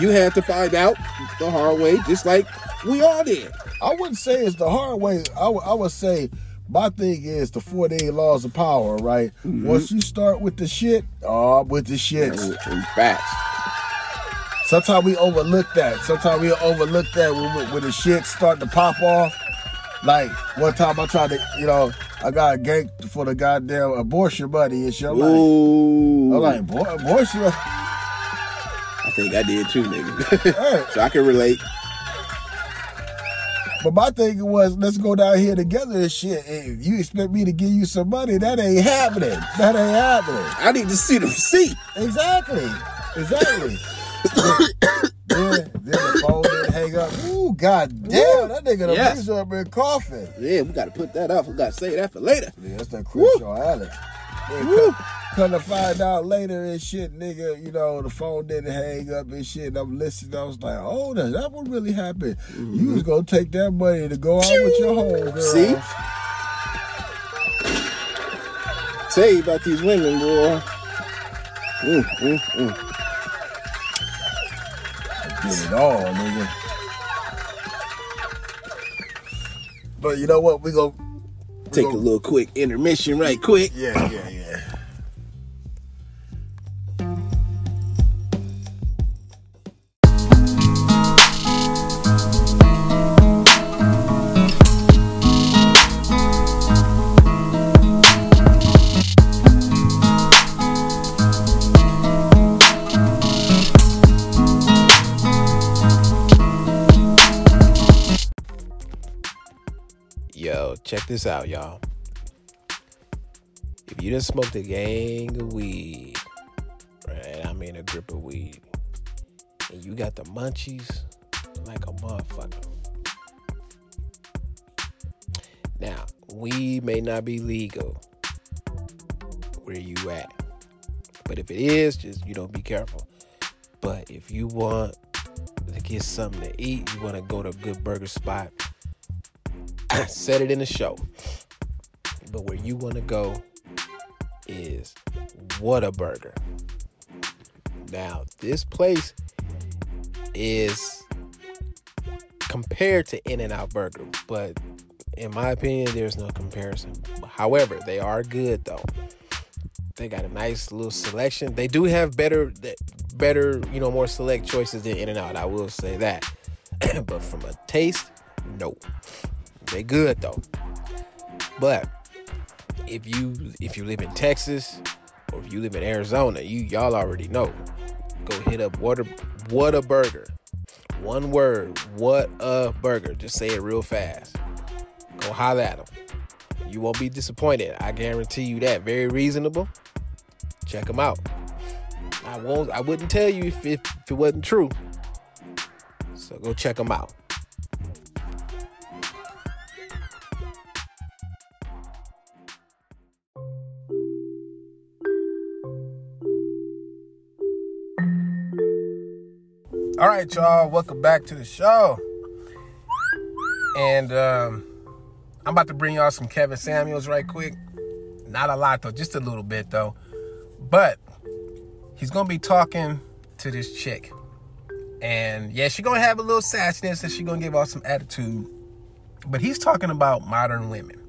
Speaker 2: you had to find out the hard way, just like we all did.
Speaker 1: I wouldn't say it's the hard way I would- I would say my thing is the 48 laws of power, right?
Speaker 2: Mm-hmm.
Speaker 1: Once you start with the shit, oh, with the shit.
Speaker 2: Facts.
Speaker 1: Sometimes we overlook that. Sometimes we overlook that when, when- when the shit start to pop off. Like one time I tried to, you know, I got ganked for the goddamn abortion money and shit. I'm like, I'm like, boy, abortion.
Speaker 2: I think I did too, nigga.
Speaker 1: Hey,
Speaker 2: so I can relate.
Speaker 1: but my thing was, let's go down here together and shit. If you expect me to give you some money, that ain't happening. That ain't happening.
Speaker 2: I need to see the receipt.
Speaker 1: Exactly. Exactly. Then, then the phone didn't hang up. Ooh, god damn, that nigga done
Speaker 2: Yes.
Speaker 1: up been coughing.
Speaker 2: Yeah, we gotta put that up. We gotta say that for later.
Speaker 1: Yeah, that's that Crenshaw Alley. Come, come to find out later and shit, nigga, you know, the phone didn't hang up and shit. And I'm listening. I was like, oh, that, that what really happened. You was gonna take that money to go out with your homegirl.
Speaker 2: See? Tell you about these women, boy.
Speaker 5: Mm, mm, mm.
Speaker 1: Get it all, nigga. But you know what? We go.
Speaker 5: Take a little quick intermission, right quick.
Speaker 1: Yeah, yeah, yeah.
Speaker 2: Check this out, y'all. If you just smoked a gang of weed, right? I mean a grip of weed, and you got the munchies like a motherfucker. Now, weed may not be legal where you at. But if it is, just you know, be careful. But if you want to get something to eat, you want to go to a good burger spot, said it in the show. But where you want to go is Whataburger. Now, this place is compared to In N Out Burger, but in my opinion, there's no comparison. However, they are good though. They got a nice little selection. They do have better, better, you know, more select choices than In and Out. I will say that. but from a taste, no. They good though. But if you if you live in Texas or if you live in Arizona, you y'all already know. Go hit up a what a burger. One word, what a burger. Just say it real fast. Go holler at them. You won't be disappointed. I guarantee you that. Very reasonable. Check them out. I won't. I wouldn't tell you if, if, if it wasn't true. So go check them out. All right, y'all. Welcome back to the show. And um, I'm about to bring y'all some Kevin Samuels right quick. Not a lot though, just a little bit though. But he's gonna be talking to this chick. And yeah, she's gonna have a little sassiness and she's gonna give off some attitude. But he's talking about modern women.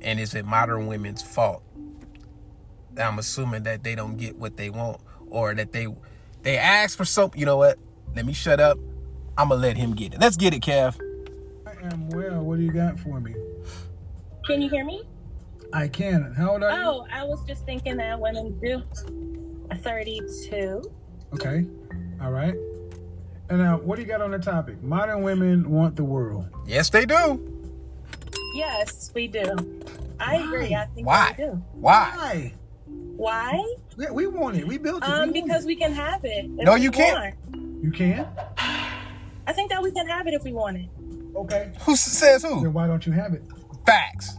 Speaker 2: And is it modern women's fault? I'm assuming that they don't get what they want or that they they ask for something. You know what? Let me shut up. I'm gonna let him get it. Let's get it, Kev.
Speaker 8: I am well. What do you got for me?
Speaker 9: Can you hear me?
Speaker 8: I can. How old are you?
Speaker 9: Oh, I was just thinking that women do. 32.
Speaker 8: Okay. All right. And now, what do you got on the topic? Modern women want the world.
Speaker 2: Yes, they do.
Speaker 9: Yes, we do. I agree. I think
Speaker 2: Why?
Speaker 9: we do.
Speaker 2: Why?
Speaker 8: Why?
Speaker 9: Why?
Speaker 8: Yeah, we want it. We built it.
Speaker 9: Um,
Speaker 8: we want
Speaker 9: because we can have it.
Speaker 2: No, you can't.
Speaker 9: want.
Speaker 8: You can?
Speaker 9: I think that we can have it if we want it.
Speaker 8: Okay.
Speaker 2: Who s- says
Speaker 8: Then
Speaker 2: who?
Speaker 8: why don't you have it?
Speaker 2: Facts.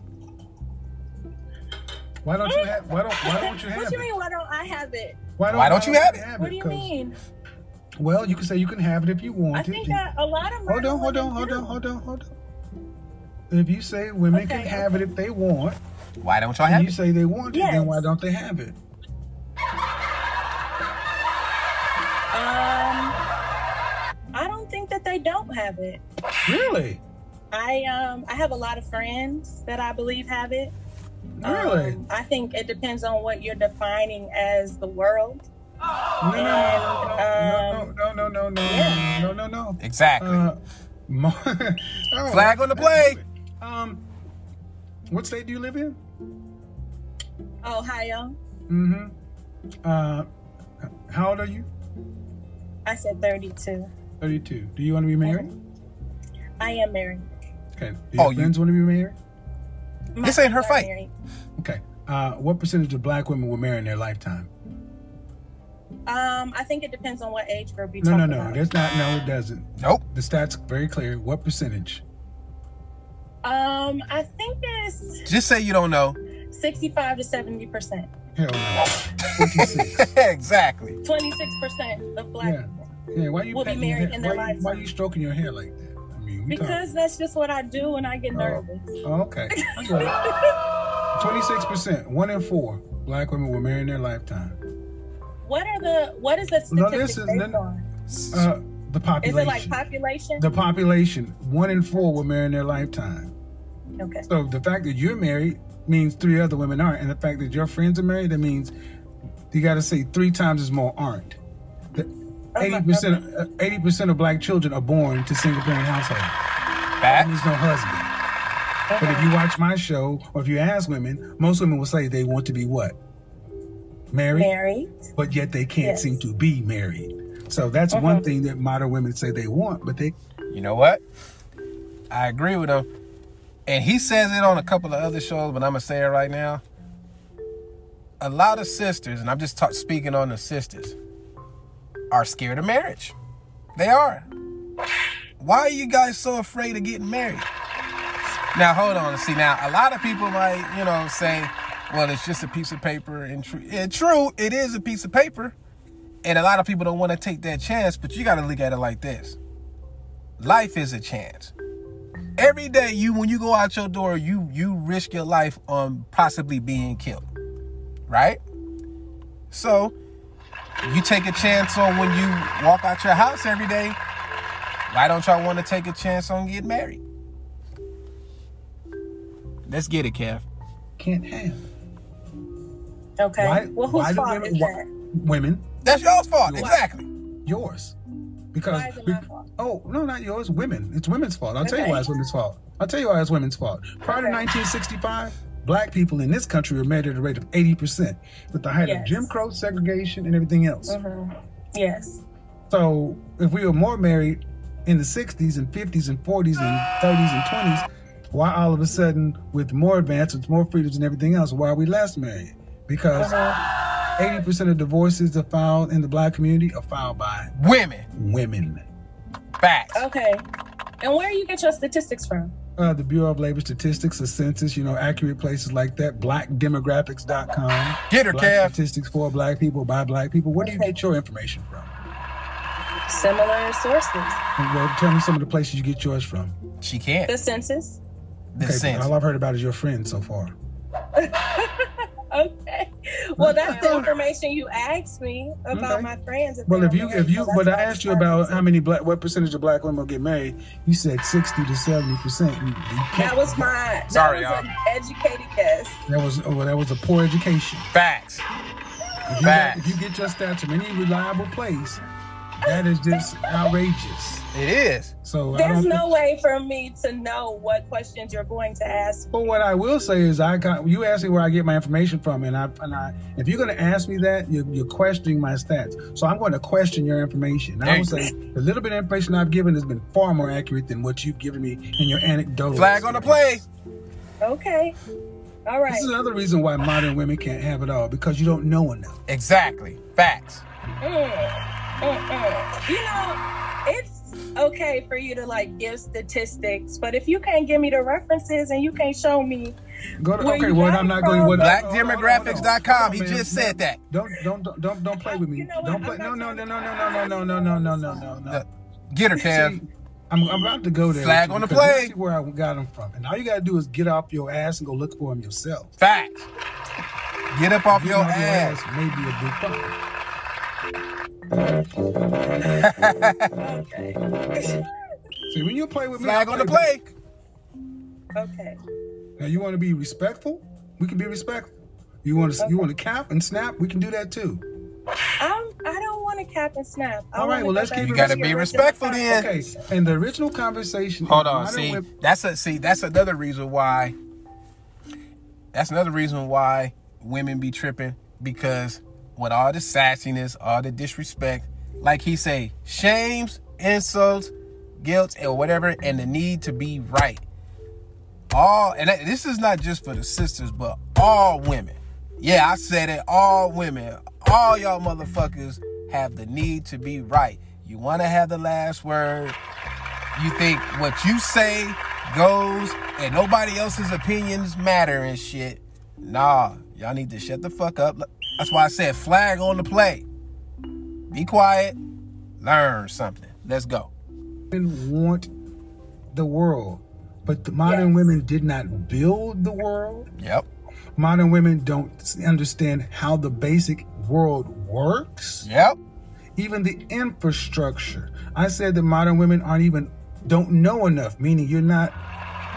Speaker 8: Why don't you have? Why don't? Why don't you have it?
Speaker 9: what do you mean? Why don't I have it?
Speaker 2: Why don't you have it?
Speaker 9: What do you mean?
Speaker 8: Well, you can say you can have it if you want
Speaker 9: I
Speaker 8: it.
Speaker 9: think that a lot of
Speaker 8: Hold on, hold on, hold on, hold on, hold on. If you say women can
Speaker 9: Okay,
Speaker 8: have it if they want,
Speaker 2: Why don't y'all have
Speaker 8: you
Speaker 2: it?
Speaker 8: You say they want it,
Speaker 9: Yes.
Speaker 8: then why don't they have it?
Speaker 9: Um, I don't think that they don't have it.
Speaker 8: Really?
Speaker 9: I um I have a lot of friends that I believe have it.
Speaker 8: Really?
Speaker 9: Um, I think it depends on what you're defining as the world.
Speaker 8: No, no,
Speaker 9: And,
Speaker 8: no, no, no, no, no, no,
Speaker 9: yeah.
Speaker 8: no, no, no.
Speaker 2: Exactly.
Speaker 8: Uh, mo- oh,
Speaker 2: Flag on the play.
Speaker 8: Um, what state do you live in?
Speaker 9: Ohio.
Speaker 8: Mm-hmm. Uh, how old are you?
Speaker 9: I said 32.
Speaker 8: Thirty-two. Do you want to be married?
Speaker 9: I am married.
Speaker 8: Okay. Do your
Speaker 2: Oh, you-
Speaker 8: want to be married?
Speaker 9: My
Speaker 2: This ain't her fight.
Speaker 9: married.
Speaker 8: Okay. Uh, what percentage of black women will marry in their lifetime?
Speaker 9: Um, I think it depends on what age group you
Speaker 8: No,
Speaker 9: talk
Speaker 8: no, no.
Speaker 9: about.
Speaker 8: That's not. No, it doesn't.
Speaker 2: Nope.
Speaker 8: The stats very clear. What percentage?
Speaker 9: Um, I think it's
Speaker 2: Just say you don't know.
Speaker 9: 65 to 70 percent.
Speaker 8: Hell no. Fifty-six.
Speaker 2: exactly.
Speaker 9: 26 percent of black
Speaker 8: Yeah.
Speaker 9: people.
Speaker 8: Yeah. Why you
Speaker 9: Will be married in their
Speaker 8: why, you- why
Speaker 9: lifetime.
Speaker 8: you stroking your hair like that? I mean, we talk-
Speaker 9: Because that's just what I do when I get
Speaker 8: Oh.
Speaker 9: nervous.
Speaker 8: Oh, okay. Twenty-six percent. One in four black women will marry in their lifetime.
Speaker 9: what are the what is the
Speaker 8: No,
Speaker 9: statistics
Speaker 8: this is
Speaker 9: based
Speaker 8: no-
Speaker 9: on?
Speaker 8: Uh, the
Speaker 9: Is it like population?
Speaker 8: the population, one in four will marry in their lifetime.
Speaker 9: Okay.
Speaker 8: So the fact that you're married means three other women aren't, and the fact that your friends are married, that means you got to say three times as more aren't. Eighty percent, uh, eighty percent of black children are born to single parent households. That means no husband. But if you watch my show, or if you ask women, most women will say they want to be what? Married.
Speaker 9: Married.
Speaker 8: But yet they can't
Speaker 9: Yes.
Speaker 8: seem to be married. So that's one thing that modern women say they want, but they
Speaker 2: You know what? I agree with him. And he says it on a couple of other shows, but I'm to say it right now. A lot of sisters, and I'm just talk, speaking on the sisters, are scared of marriage. They are. Why are you guys so afraid of getting married? Now, hold on. See, now, a lot of people might, you know, say, well, it's just a piece of paper. And true, yeah, true, it is a piece of paper. And a lot of people don't want to take that chance, but you got to look at it like this life is a chance. Every day you when you go out your door, you you risk your life on possibly being killed. Right? So you take a chance on when you walk out your house every day. Why don't y'all want to take a chance on getting married? Let's get it, Kev.
Speaker 8: can't have.
Speaker 9: Okay.
Speaker 8: Why-
Speaker 9: well,
Speaker 8: why
Speaker 9: whose
Speaker 8: do
Speaker 9: fault
Speaker 8: women-
Speaker 9: is
Speaker 8: why-
Speaker 9: that?
Speaker 8: Women,
Speaker 2: That's y'all's fault. Exactly.
Speaker 8: yours. Because
Speaker 9: Why is it
Speaker 8: be-
Speaker 9: my fault?
Speaker 8: oh no, not yours. Women. It's women's fault. I'll tell you why it's women's fault. I'll tell you why it's women's fault. Prior to 1965, black people in this country were married at a rate of 80 percent, with the height of Jim Crow segregation and everything else.
Speaker 9: hmm Yes.
Speaker 8: So if we were more married in the 60s and 50s and 40s and 30s and 20s, why all of a sudden, with more advancements, more freedoms, and everything else, why are we less married? Because
Speaker 9: Uh-huh.
Speaker 8: 80% of divorces that are filed in the black community are filed by
Speaker 2: Women.
Speaker 8: women.
Speaker 2: Facts.
Speaker 9: Okay. And where do you get your statistics from?
Speaker 8: Uh, the Bureau of Labor Statistics, the census, you know, accurate places like that, blackdemographics.com.
Speaker 2: Get her,
Speaker 8: black
Speaker 2: Kev.
Speaker 8: Statistics for black people, by black people. Where do you get your information from?
Speaker 9: Similar sources.
Speaker 8: Well, tell me some of the places you get yours from.
Speaker 2: She can't.
Speaker 9: The census.
Speaker 2: The
Speaker 8: Okay,
Speaker 2: sense.
Speaker 8: all I've heard about is your friend so far.
Speaker 9: Okay. Well, that's the information you asked me about
Speaker 8: Okay.
Speaker 9: my friends.
Speaker 8: Well, if you,
Speaker 9: married,
Speaker 8: if you,
Speaker 9: so
Speaker 8: but I asked you about how many black, what percentage of black women will get married. You said sixty to seventy percent.
Speaker 9: That was my. That
Speaker 2: Sorry,
Speaker 9: was
Speaker 2: y'all.
Speaker 9: an educated guess.
Speaker 8: That was, oh, that was a poor education.
Speaker 2: Facts.
Speaker 8: If you,
Speaker 2: Facts.
Speaker 8: if you get your stats from any reliable place, that is just outrageous.
Speaker 2: It is.
Speaker 8: So
Speaker 9: There's no
Speaker 8: think-
Speaker 9: way for me to know what questions you're going to ask.
Speaker 8: But what I will say is, I got you asked me where I get my information from, and I and I if you're going to ask me that, you're, you're questioning my stats. So I'm going to question your information. I will say the little bit of information I've given has been far more accurate than what you've given me in your anecdotal.
Speaker 2: Flag on the play.
Speaker 9: Okay. All right.
Speaker 8: This is another reason why modern women can't have it all because you don't know enough.
Speaker 2: Exactly. Facts.
Speaker 9: Mm, mm, mm. You know, it's okay for you to like give statistics, but if you can't give me the references and you can't show me
Speaker 8: Go to, okay, well I'm not going.
Speaker 9: from?
Speaker 8: What, hold on, hold on.
Speaker 2: Blackdemographics.com. He
Speaker 8: on,
Speaker 2: just said that.
Speaker 8: Don't don't don't don't don't play with me.
Speaker 9: You know?
Speaker 8: Don't play. No no no no no no no no no no no no no.
Speaker 2: Get her, Kev.
Speaker 8: I'm, I'm about to go there.
Speaker 2: Flag on the
Speaker 8: because
Speaker 2: play.
Speaker 8: this where I got them from, and all you gotta do is get off your ass and go look for them yourself.
Speaker 2: Facts. Get up off
Speaker 8: Getting
Speaker 2: your
Speaker 8: off
Speaker 2: ass.
Speaker 8: may be a big problem.
Speaker 9: Okay.
Speaker 8: See, when you play with me,
Speaker 2: Flag
Speaker 8: I
Speaker 2: on the
Speaker 8: play
Speaker 2: play.
Speaker 9: Okay.
Speaker 8: Now you want to be respectful? We can be respectful. You want to you want to cap and snap? We can do that too.
Speaker 9: I'm, I don't want to cap and snap. I
Speaker 8: All right, well, let's keep it-
Speaker 2: You gotta be respectful then.
Speaker 8: Okay, in the original conversation,
Speaker 2: Hold on. See,
Speaker 8: women-
Speaker 2: that's a see. That's another reason why. That's another reason why women be tripping because with all the sassiness, all the disrespect, like he say, shames, insults, guilt, and whatever, and the need to be right. All and this is not just for the sisters, but all women. Yeah, I said it. All women, all y'all motherfuckers have the need to be right. You want to have the last word. You think what you say goes and nobody else's opinions matter and shit. Nah, y'all need to shut the fuck up. That's why I said flag on the play. Be quiet. Learn something. Let's go.
Speaker 8: women want the world, but the modern women did not build the world.
Speaker 2: Yep.
Speaker 8: Modern women don't understand how the basic world works,
Speaker 2: Yep.
Speaker 8: even the infrastructure. I said that modern women aren't even don't know enough, meaning you're not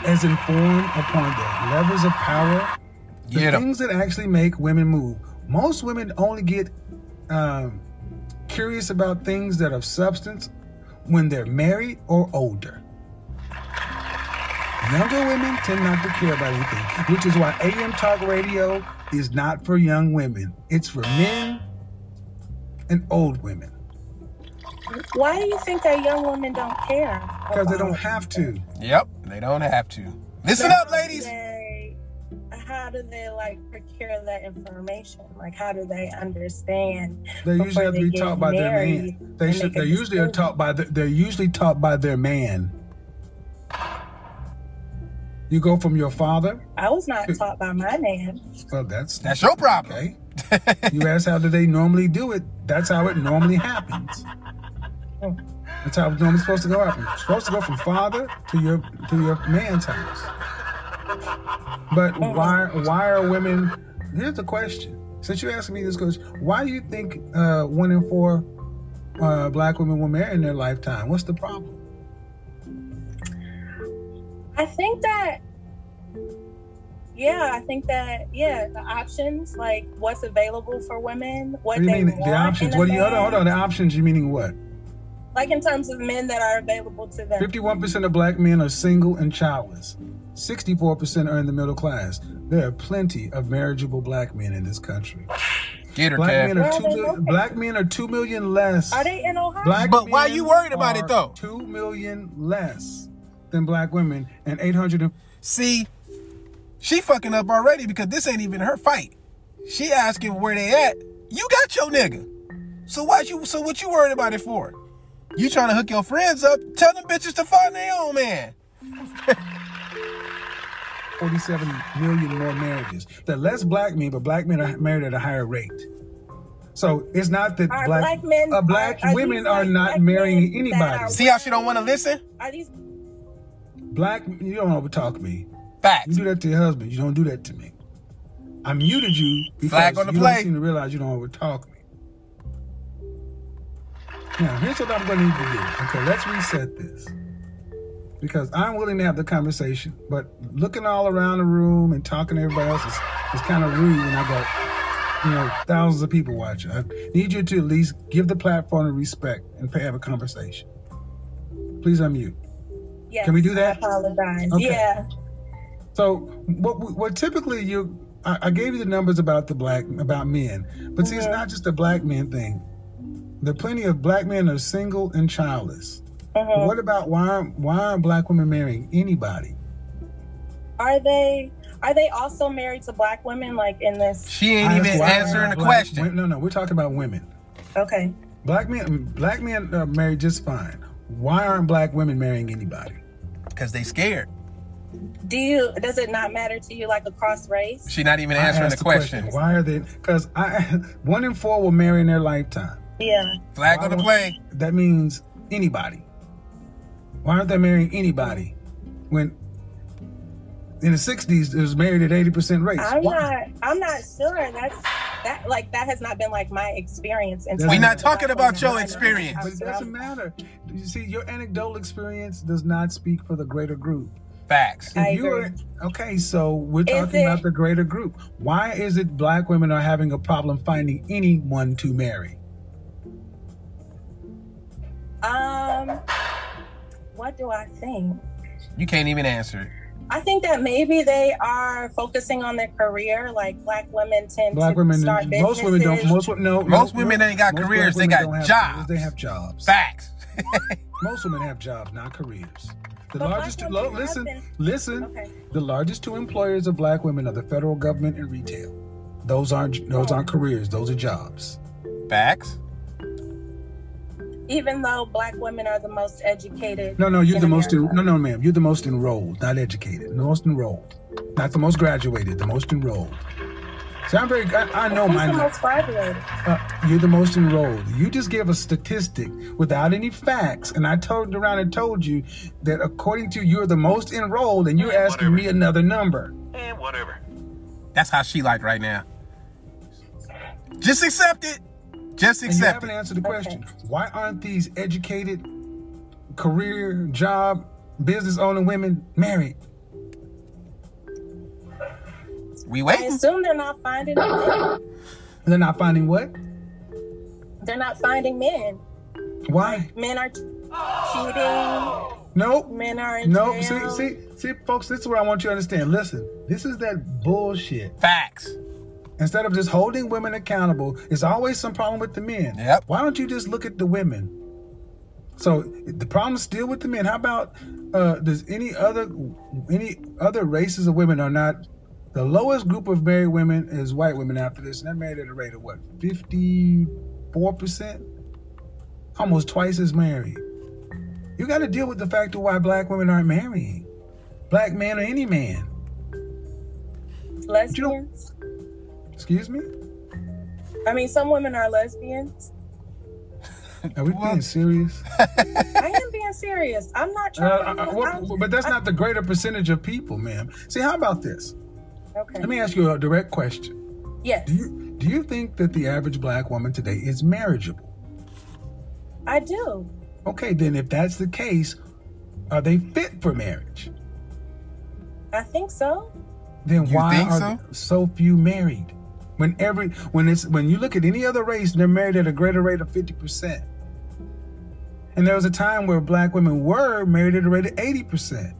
Speaker 8: as informed upon the levers of power, the
Speaker 2: Get 'em.
Speaker 8: things that actually make women move. Most women only get um, curious about things that are of substance when they're married or older. Younger women tend not to care about anything, which is why AM talk radio is not for young women. It's for men and old women
Speaker 9: Why do you think that young women don't care?
Speaker 8: because they don't have to.
Speaker 2: Yep. They don't have to. Listen up,
Speaker 9: do
Speaker 2: ladies.
Speaker 9: They- how do they like procure that information? Like, how do they understand?
Speaker 8: They usually have to be taught by their man. They should. They usually are taught by. The, they're usually taught by their man. You go from your father.
Speaker 9: I was not taught by my man.
Speaker 8: Well, that's
Speaker 2: That's your problem.
Speaker 8: okay. you ask how do they normally do it? That's how it normally happens. That's how it's normally supposed to go happen. It's supposed to go from father to your to your man's house. But why why are women? Here's the question. Since you're asking me this question, why do you think uh, one in four uh, black women will marry in their lifetime? What's the problem?
Speaker 9: I think that, yeah, I think that, yeah, the options, like what's available for women, what,
Speaker 8: What do you
Speaker 9: they
Speaker 8: mean
Speaker 9: want
Speaker 8: the options? What do you hold on, hold on? The options you meaning what?
Speaker 9: like in terms of men that are available to them.
Speaker 8: Fifty-one percent of black men are single and childless. Sixty-four percent are in the middle class. There are plenty of marriageable black men in this country.
Speaker 2: Get her,
Speaker 8: Black
Speaker 2: Kev.
Speaker 8: men are
Speaker 9: Where
Speaker 8: two.
Speaker 9: are they
Speaker 8: mil-
Speaker 9: located?
Speaker 8: black men are two million less.
Speaker 9: Are they in Ohio?
Speaker 8: Black
Speaker 2: But why
Speaker 8: men
Speaker 2: you worried about it, though?
Speaker 8: Two million less than black women, and eight hundred and
Speaker 2: See, she fucking up already because this ain't even her fight. She asking where they at. You got your nigga. So why you? So what you worried about it for? You trying to hook your friends up? Tell them bitches to find their own man.
Speaker 8: forty-seven million more marriages. There are less black men, but black men are married at a higher rate. So it's not that
Speaker 9: Are
Speaker 8: black,
Speaker 9: black men-
Speaker 8: uh, black
Speaker 9: are- are
Speaker 8: women are
Speaker 9: like
Speaker 8: not
Speaker 9: black
Speaker 8: marrying anybody.
Speaker 2: See how she don't want to listen?
Speaker 9: Are these
Speaker 8: Black, you don't overtalk me. You do that to your husband. You don't do that to me. I muted you because
Speaker 2: Flag on the
Speaker 8: you
Speaker 2: play.
Speaker 8: don't seem to realize you don't overtalk me. Now, here's what I'm going to need to do. Okay, let's reset this. Because I'm willing to have the conversation, but looking all around the room and talking to everybody else is, is kind of rude when I got, you know, thousands of people watching. I need you to at least give the platform the respect and have a conversation. Please unmute.
Speaker 9: yes,
Speaker 8: Can we do that?
Speaker 9: I apologize.
Speaker 8: Okay.
Speaker 9: Yeah.
Speaker 8: So what what typically you I, I gave you the numbers about the black about men, but see it's
Speaker 9: Mhm.
Speaker 8: not just a black men thing. There are plenty of black men are single and childless.
Speaker 9: Mhm.
Speaker 8: What about why aren't- why aren't black women marrying anybody?
Speaker 9: Are they are they also married to black women like in this
Speaker 2: She ain't
Speaker 8: I
Speaker 2: even answering the
Speaker 8: black-
Speaker 2: question.
Speaker 8: wait, no, no, we're talking about women.
Speaker 9: Okay.
Speaker 8: Black men black men are married just fine. Why aren't black women marrying anybody?
Speaker 2: Because they scared.
Speaker 9: Do you does it not matter to you like across race?
Speaker 2: She not even answering the
Speaker 8: asked
Speaker 2: question.
Speaker 8: Why are they? Because I one in four will marry in their lifetime.
Speaker 9: Yeah.
Speaker 2: Flag
Speaker 8: Why
Speaker 2: on the
Speaker 8: won't- That means anybody. Why aren't they marrying anybody? When in the '60s, it was married at 80% rates.
Speaker 9: I'm
Speaker 8: Why?
Speaker 9: not I'm not sure that's that like that has not been like my experience in
Speaker 8: We're not
Speaker 2: talking about your experience.
Speaker 8: But it doesn't
Speaker 9: some-
Speaker 8: matter. You see, your anecdotal experience does not speak for the greater group.
Speaker 2: Facts.
Speaker 9: I
Speaker 8: you
Speaker 9: agree.
Speaker 8: are okay, so we're
Speaker 9: Is
Speaker 8: talking about the greater group. Why is it black women are having a problem finding anyone to marry?
Speaker 9: Um what do I think?
Speaker 2: You can't even answer it.
Speaker 9: I think that maybe they are focusing on their career. Like black women tend
Speaker 8: Black
Speaker 9: to
Speaker 8: women,
Speaker 9: start
Speaker 8: most women don't.
Speaker 9: businesses.
Speaker 8: Most wo- no,
Speaker 2: Most
Speaker 8: no,
Speaker 2: women
Speaker 8: no.
Speaker 2: ain't got careers, they got jobs.
Speaker 8: careers, They have jobs.
Speaker 2: Facts.
Speaker 8: Most women have jobs, not careers. The
Speaker 9: But
Speaker 8: largest two, lo- listen,
Speaker 9: been-
Speaker 8: listen.
Speaker 9: Okay.
Speaker 8: The largest two employers of black women are the federal government and retail. Those aren't those aren't careers. Those are jobs.
Speaker 2: Facts.
Speaker 9: Even though black women are the most educated.
Speaker 8: No, no, you're
Speaker 9: in
Speaker 8: the most. En- no, no, ma'am. You're the most enrolled, not educated. The most enrolled, not the most graduated. The most enrolled. See, I'm very. I, I know
Speaker 9: Who's
Speaker 8: my.
Speaker 9: the most graduated?
Speaker 8: Uh, you're the most enrolled. You just gave a statistic without any facts, and I turned around and told you that according to you, you're the most enrolled, and you're asking me another number. And whatever.
Speaker 2: That's how she like right now. Just accept it. Just
Speaker 8: And you haven't
Speaker 2: it.
Speaker 8: answered the question. Why aren't these educated, career, job, business owning women married?
Speaker 2: We
Speaker 9: wait.
Speaker 2: I
Speaker 9: assume they're not finding men.
Speaker 8: They're not finding what?
Speaker 9: They're not finding men.
Speaker 8: Why?
Speaker 9: Men are cheating.
Speaker 8: Nope.
Speaker 9: Men are in
Speaker 8: Nope. See,
Speaker 9: jail.
Speaker 8: see, see, folks, this is what I want you to understand. Listen, this is that bullshit.
Speaker 2: Facts.
Speaker 8: Instead of just holding women accountable, it's always some problem with the men.
Speaker 2: Yep.
Speaker 8: Why don't you just look at the women? So the problem's still with the men. How about uh, does any other any other races of women are not the lowest group of married women is white women after this, and they're married at a rate of what fifty four percent, almost twice as married. You got to deal with the fact of why black women aren't marrying, black man or any man.
Speaker 9: Lesbians.
Speaker 8: Excuse me.
Speaker 9: I mean, some women are lesbians.
Speaker 8: Are we being serious?
Speaker 9: I am being serious. I'm not trying
Speaker 8: uh,
Speaker 9: to.
Speaker 8: what-
Speaker 9: I'm-
Speaker 8: but that's not the greater percentage of people, ma'am. See, how about this?
Speaker 9: Okay.
Speaker 8: Let me ask you a direct question.
Speaker 9: Yes,
Speaker 8: Do you do you think that the average black woman today is marriageable?
Speaker 9: I do.
Speaker 8: Okay, then if that's the case, are they fit for marriage?
Speaker 9: I think so.
Speaker 8: Then
Speaker 2: You
Speaker 8: why
Speaker 2: think
Speaker 8: are
Speaker 2: so?
Speaker 8: so few married? When every when it's when you look at any other race, they're married at a greater rate of fifty percent. And there was a time where black women were married at a rate of eighty percent.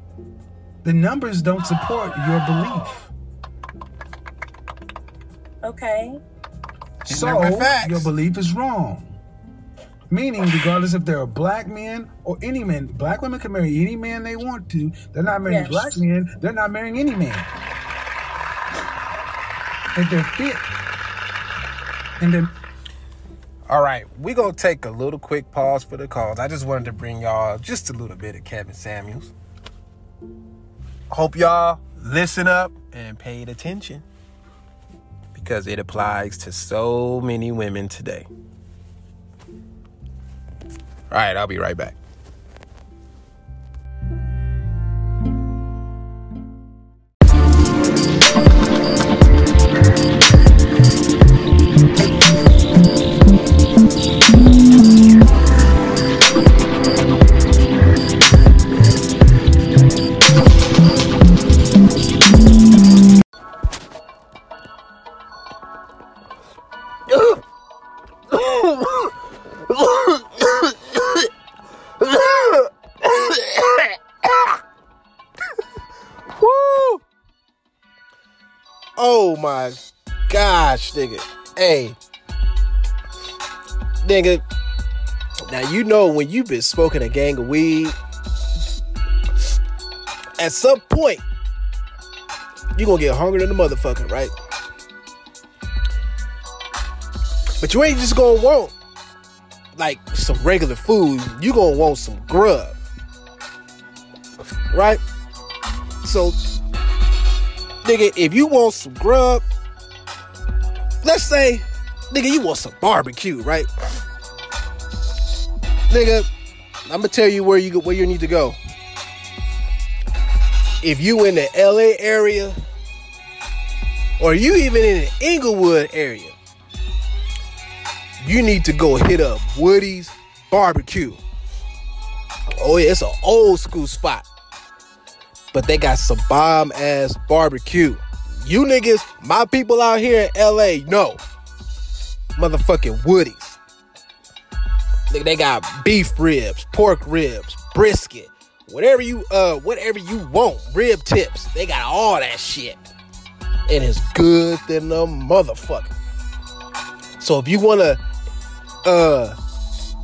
Speaker 8: The numbers don't support your belief.
Speaker 9: Okay.
Speaker 8: So your belief is wrong. Meaning, regardless if they're black men or any men, black women can marry any man they want to. They're not marrying
Speaker 9: Yes.
Speaker 8: black men. They're not marrying any man. If they're fit, and then
Speaker 2: All right, we gonna take a little quick pause for the calls. I just wanted to bring y'all just a little bit of Kevin Samuels. Hope y'all listen up and paid attention because it applies to so many women today. All right, I'll be right back. Nigga. Hey. Nigga. Now you know when you've been smoking a gang of weed, at some point, you gonna get hungry than the motherfucker, right? But you ain't just gonna want like some regular food. You gonna want some grub. Right? So, nigga, if you want some grub, let's say, nigga, you want some barbecue, right? Nigga, I'm gonna tell you where you where you need to go. If you in the LA area, or you even in the Inglewood area, you need to go hit up Woody's Barbecue. Oh yeah, it's an old school spot but they got some bomb ass barbecue. You niggas, my people out here in LA, know. Motherfucking Woody's. Nigga, They got beef ribs, pork ribs, brisket, whatever you uh whatever you want, rib tips. They got all that shit. And it's good than a motherfucker. So if you wanna uh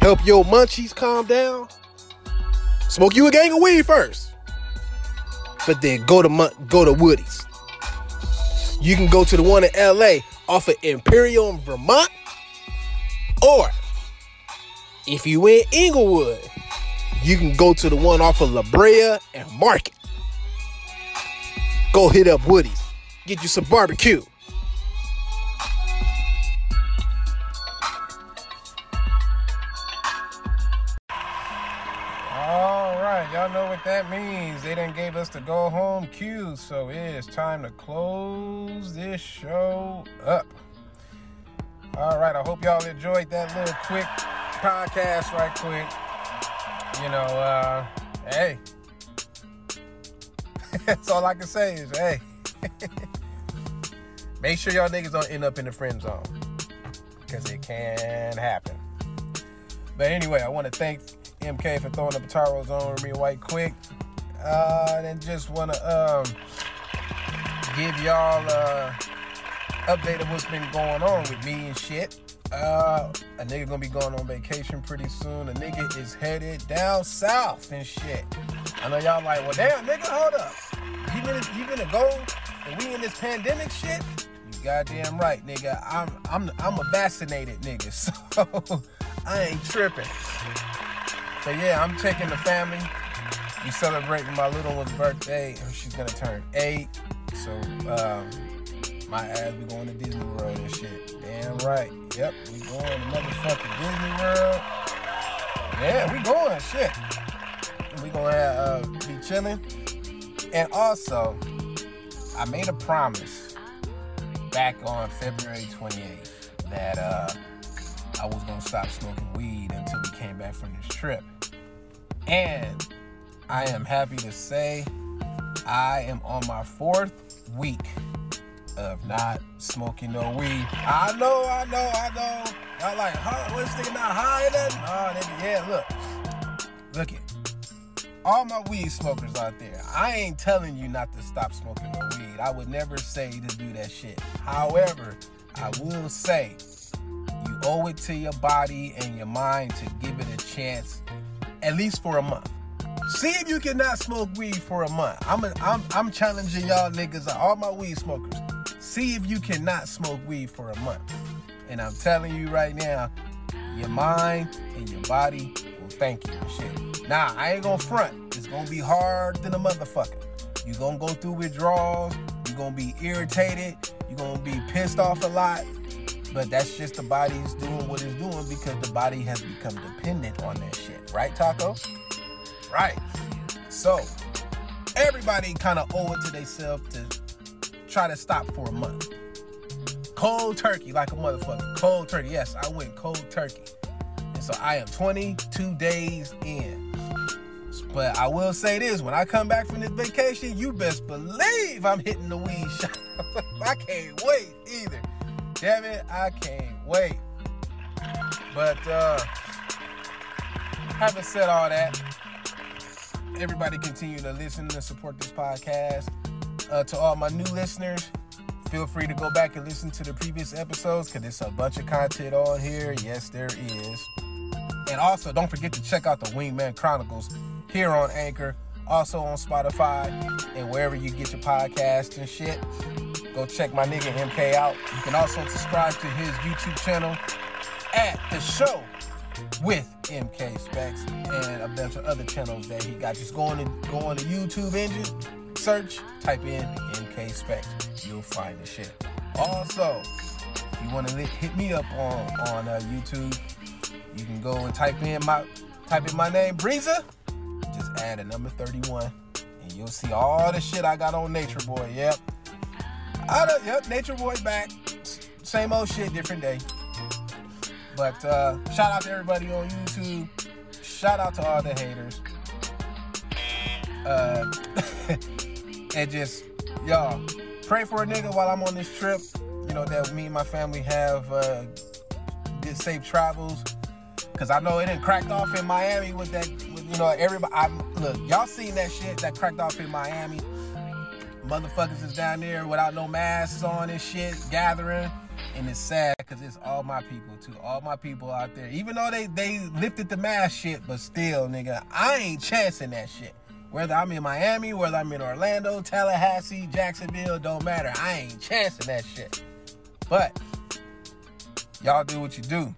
Speaker 2: help your munchies calm down, smoke you a gang of weed first but then go to go to Woody's. You can go to the one in LA off of Imperial in Vermont, or if you in Inglewood, you can go to the one off of La Brea and Market. Go hit up Woody's, get you some barbecue. All right, y'all know what that means. They didn't gave us the go home cue, so it is time to close this show up. All right, I hope y'all enjoyed that little quick podcast, right quick. You know, uh, hey, that's all I can say is, hey, make sure y'all niggas don't end up in the friend zone because it can happen. But anyway, I want to thank MK for throwing the Pataro zone with me right quick. Uh, and just want to um, give y'all uh, update of what's been going on with me and shit. Uh, a nigga gonna be going on vacation pretty soon. A nigga is headed down south and shit. I know y'all like, well, damn, nigga, hold up. You been you been to go and we in this pandemic shit? You goddamn right, nigga. I'm I'm I'm a vaccinated nigga, so I ain't tripping. But yeah, I'm taking the family. We celebrating my little one's birthday. She's gonna turn eight. So um, my ass, we going to Disney World and shit. Damn right. Yep, we going to motherfucking Disney World. Yeah, we going. Shit. We gonna have, uh, be chilling. And also, I made a promise back on February 28th that uh, I was gonna stop smoking weed until we came back from this trip. And I am happy to say I am on my fourth week of not smoking no weed. I know, I know, I know. Y'all like, huh? What's nigga not high then? Nah, nigga, yeah, look. Look it. All my weed smokers out there, I ain't telling you not to stop smoking no weed. I would never say to do that shit. However, I will say you owe it to your body and your mind to give it a chance, at least for a month. See if you cannot smoke weed for a month. I'm a, I'm I'm challenging y'all niggas, all my weed smokers. See if you cannot smoke weed for a month. And I'm telling you right now, your mind and your body will thank you shit. Nah, I ain't gonna front. It's gonna be hard than a motherfucker. you gonna go through withdrawals, you're gonna be irritated, you're gonna be pissed off a lot. But that's just the body's doing what it's doing because the body has become dependent on that shit. Right, Taco? Right. So everybody kind of owe it to themselves to try to stop for a month. Cold turkey, like a motherfucker. Cold turkey. Yes, I went cold turkey. And so I am 22 days in. But I will say this when I come back from this vacation, you best believe I'm hitting the weed shop. I can't wait either. Damn it, I can't wait. But uh having said all that, everybody continue to listen and support this podcast. Uh, to all my new listeners, feel free to go back and listen to the previous episodes because there's a bunch of content on here. Yes, there is. And also, don't forget to check out the Wingman Chronicles here on Anchor, also on Spotify, and wherever you get your podcasts and shit. Go check my nigga MK out. You can also subscribe to his YouTube channel at the show with MK Specs and a bunch of other channels that he got. Just go on to go on the YouTube engine, search, type in MK Specs. You'll find the shit. Also, if you want to hit me up on on uh, YouTube, you can go and type in my type in my name, Breeza. Just add a number 31, and you'll see all the shit I got on Nature Boy. Yep. I don't, yep, Nature Boy back. Same old shit, different day. But uh, shout out to everybody on YouTube. Shout out to all the haters. Uh, and just y'all pray for a nigga while I'm on this trip. You know that me and my family have uh, safe travels. Cause I know it didn't cracked off in Miami with that. With, you know everybody. I, look, y'all seen that shit that cracked off in Miami. Motherfuckers is down there without no masks on and shit, gathering and it's sad because it's all my people too. All my people out there, even though they they lifted the mask shit, but still, nigga, I ain't chancing that shit. Whether I'm in Miami, whether I'm in Orlando, Tallahassee, Jacksonville, don't matter. I ain't chancing that shit. But y'all do what you do,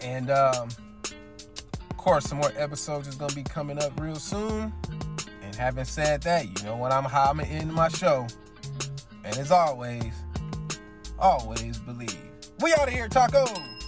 Speaker 2: and um, of course, some more episodes is gonna be coming up real soon. And having said that, you know what I'm how end my show. And as always always believe. We out of here, tacos.